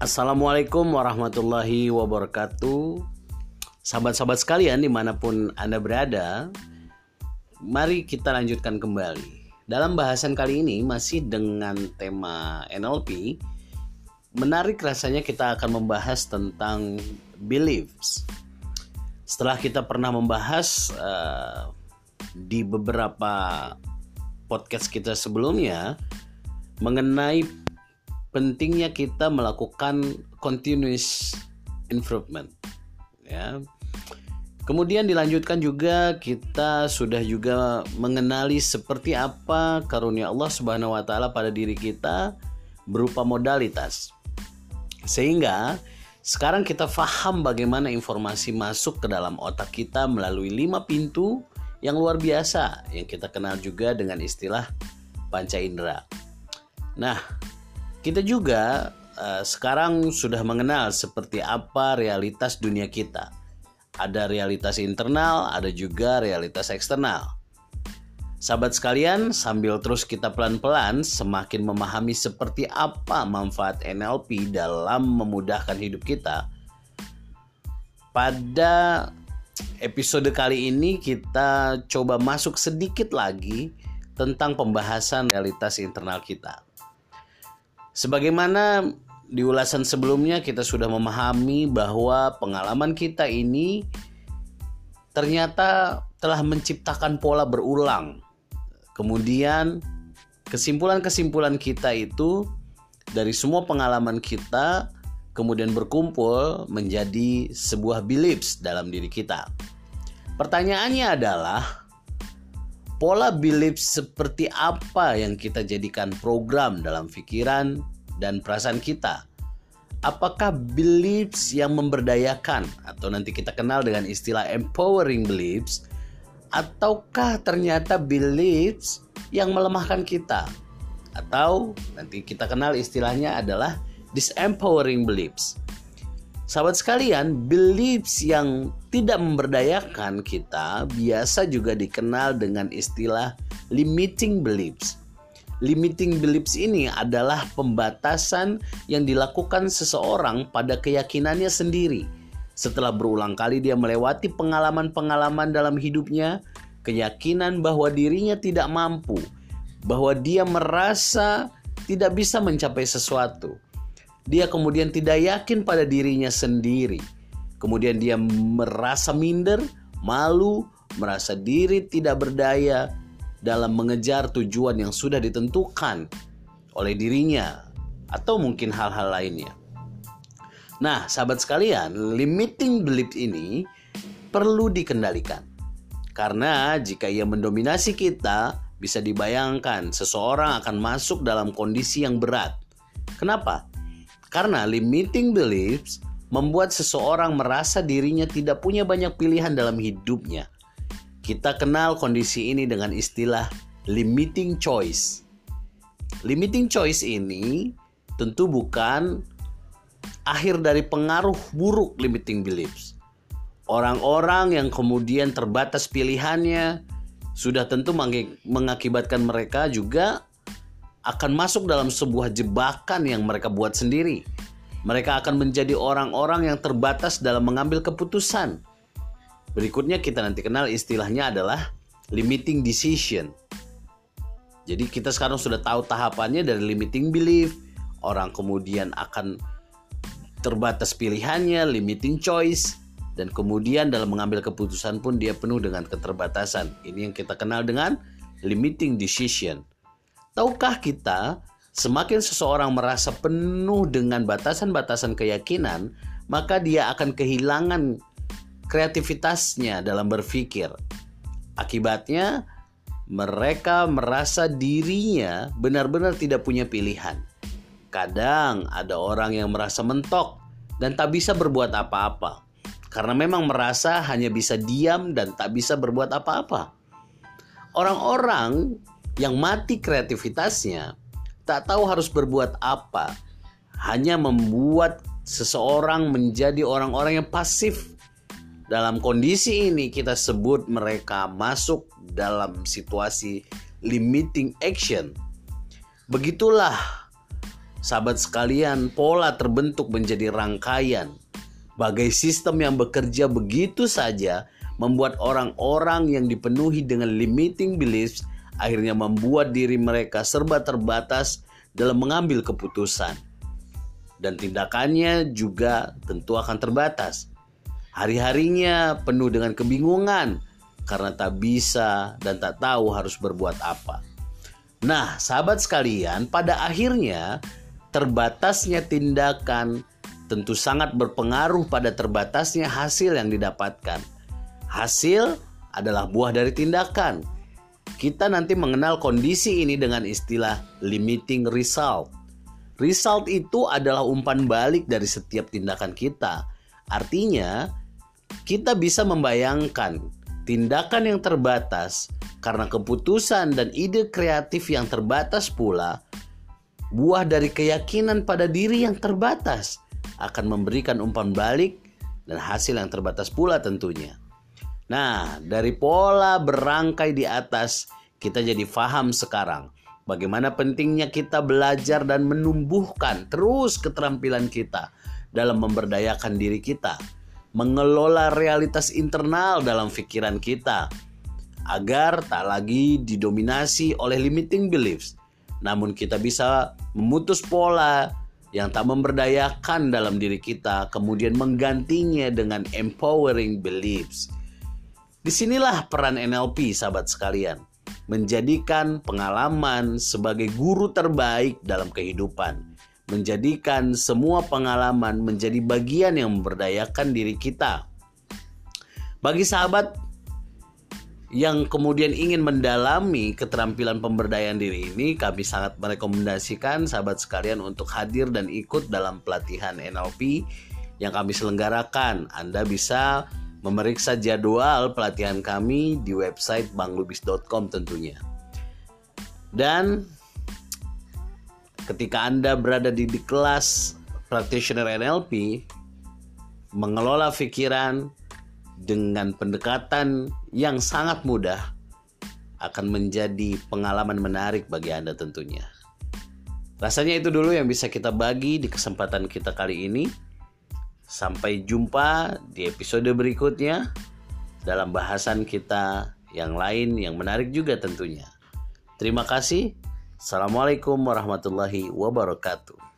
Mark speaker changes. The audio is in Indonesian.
Speaker 1: Assalamualaikum warahmatullahi wabarakatuh. Sahabat-sahabat sekalian di mana pun Anda berada Mari kita lanjutkan kembali. Dalam bahasan kali ini masih dengan tema NLP Menarik rasanya kita akan membahas tentang beliefs. Setelah kita pernah membahas uh, di beberapa podcast kita sebelumnya Mengenai pentingnya kita melakukan continuous improvement ya kemudian dilanjutkan juga kita sudah juga mengenali seperti apa karunia Allah Subhanahu wa taala pada diri kita berupa modalitas sehingga sekarang kita faham bagaimana informasi masuk ke dalam otak kita melalui lima pintu yang luar biasa yang kita kenal juga dengan istilah panca indera. Nah, kita juga uh, sekarang sudah mengenal seperti apa realitas dunia kita. Ada realitas internal, ada juga realitas eksternal. Sahabat sekalian, sambil terus kita pelan-pelan semakin memahami seperti apa manfaat NLP dalam memudahkan hidup kita. Pada episode kali ini kita coba masuk sedikit lagi tentang pembahasan realitas internal kita. Sebagaimana di ulasan sebelumnya kita sudah memahami bahwa pengalaman kita ini ternyata telah menciptakan pola berulang. Kemudian kesimpulan-kesimpulan kita itu dari semua pengalaman kita kemudian berkumpul menjadi sebuah beliefs dalam diri kita. Pertanyaannya adalah pola belief seperti apa yang kita jadikan program dalam pikiran dan perasaan kita? Apakah beliefs yang memberdayakan atau nanti kita kenal dengan istilah empowering beliefs ataukah ternyata beliefs yang melemahkan kita? Atau nanti kita kenal istilahnya adalah disempowering beliefs. Sahabat sekalian, beliefs yang tidak memberdayakan kita biasa juga dikenal dengan istilah limiting beliefs. Limiting beliefs ini adalah pembatasan yang dilakukan seseorang pada keyakinannya sendiri. Setelah berulang kali dia melewati pengalaman-pengalaman dalam hidupnya, keyakinan bahwa dirinya tidak mampu, bahwa dia merasa tidak bisa mencapai sesuatu dia kemudian tidak yakin pada dirinya sendiri. Kemudian dia merasa minder, malu, merasa diri tidak berdaya dalam mengejar tujuan yang sudah ditentukan oleh dirinya atau mungkin hal-hal lainnya. Nah, sahabat sekalian, limiting belief ini perlu dikendalikan. Karena jika ia mendominasi kita, bisa dibayangkan seseorang akan masuk dalam kondisi yang berat. Kenapa? Karena limiting beliefs membuat seseorang merasa dirinya tidak punya banyak pilihan dalam hidupnya. Kita kenal kondisi ini dengan istilah limiting choice. Limiting choice ini tentu bukan akhir dari pengaruh buruk limiting beliefs. Orang-orang yang kemudian terbatas pilihannya sudah tentu mengakibatkan mereka juga akan masuk dalam sebuah jebakan yang mereka buat sendiri. Mereka akan menjadi orang-orang yang terbatas dalam mengambil keputusan. Berikutnya kita nanti kenal istilahnya adalah limiting decision. Jadi kita sekarang sudah tahu tahapannya dari limiting belief, orang kemudian akan terbatas pilihannya, limiting choice, dan kemudian dalam mengambil keputusan pun dia penuh dengan keterbatasan. Ini yang kita kenal dengan limiting decision. Tahukah kita, semakin seseorang merasa penuh dengan batasan-batasan keyakinan, maka dia akan kehilangan kreativitasnya dalam berpikir. Akibatnya, mereka merasa dirinya benar-benar tidak punya pilihan. Kadang ada orang yang merasa mentok dan tak bisa berbuat apa-apa karena memang merasa hanya bisa diam dan tak bisa berbuat apa-apa. Orang-orang yang mati kreativitasnya tak tahu harus berbuat apa, hanya membuat seseorang menjadi orang-orang yang pasif. Dalam kondisi ini kita sebut mereka masuk dalam situasi limiting action. Begitulah sahabat sekalian, pola terbentuk menjadi rangkaian. Bagai sistem yang bekerja begitu saja, membuat orang-orang yang dipenuhi dengan limiting beliefs akhirnya membuat diri mereka serba terbatas dalam mengambil keputusan. Dan tindakannya juga tentu akan terbatas. Hari-harinya penuh dengan kebingungan karena tak bisa dan tak tahu harus berbuat apa. Nah, sahabat sekalian, pada akhirnya terbatasnya tindakan tentu sangat berpengaruh pada terbatasnya hasil yang didapatkan. Hasil adalah buah dari tindakan. Kita nanti mengenal kondisi ini dengan istilah limiting result. Result itu adalah umpan balik dari setiap tindakan kita. Artinya, kita bisa membayangkan tindakan yang terbatas karena keputusan dan ide kreatif yang terbatas pula buah dari keyakinan pada diri yang terbatas akan memberikan umpan balik dan hasil yang terbatas pula tentunya. Nah, dari pola berangkai di atas, kita jadi faham sekarang bagaimana pentingnya kita belajar dan menumbuhkan terus keterampilan kita dalam memberdayakan diri kita, mengelola realitas internal dalam pikiran kita, agar tak lagi didominasi oleh limiting beliefs, namun kita bisa memutus pola yang tak memberdayakan dalam diri kita, kemudian menggantinya dengan empowering beliefs. Di sinilah peran NLP, sahabat sekalian, menjadikan pengalaman sebagai guru terbaik dalam kehidupan, menjadikan semua pengalaman menjadi bagian yang memberdayakan diri kita. Bagi sahabat yang kemudian ingin mendalami keterampilan pemberdayaan diri ini, kami sangat merekomendasikan sahabat sekalian untuk hadir dan ikut dalam pelatihan NLP yang kami selenggarakan. Anda bisa memeriksa jadwal pelatihan kami di website banglubis.com tentunya. Dan ketika Anda berada di, di kelas practitioner NLP, mengelola pikiran, dengan pendekatan yang sangat mudah akan menjadi pengalaman menarik bagi Anda tentunya. Rasanya itu dulu yang bisa kita bagi di kesempatan kita kali ini. Sampai jumpa di episode berikutnya dalam bahasan kita yang lain yang menarik juga tentunya. Terima kasih. Assalamualaikum warahmatullahi wabarakatuh.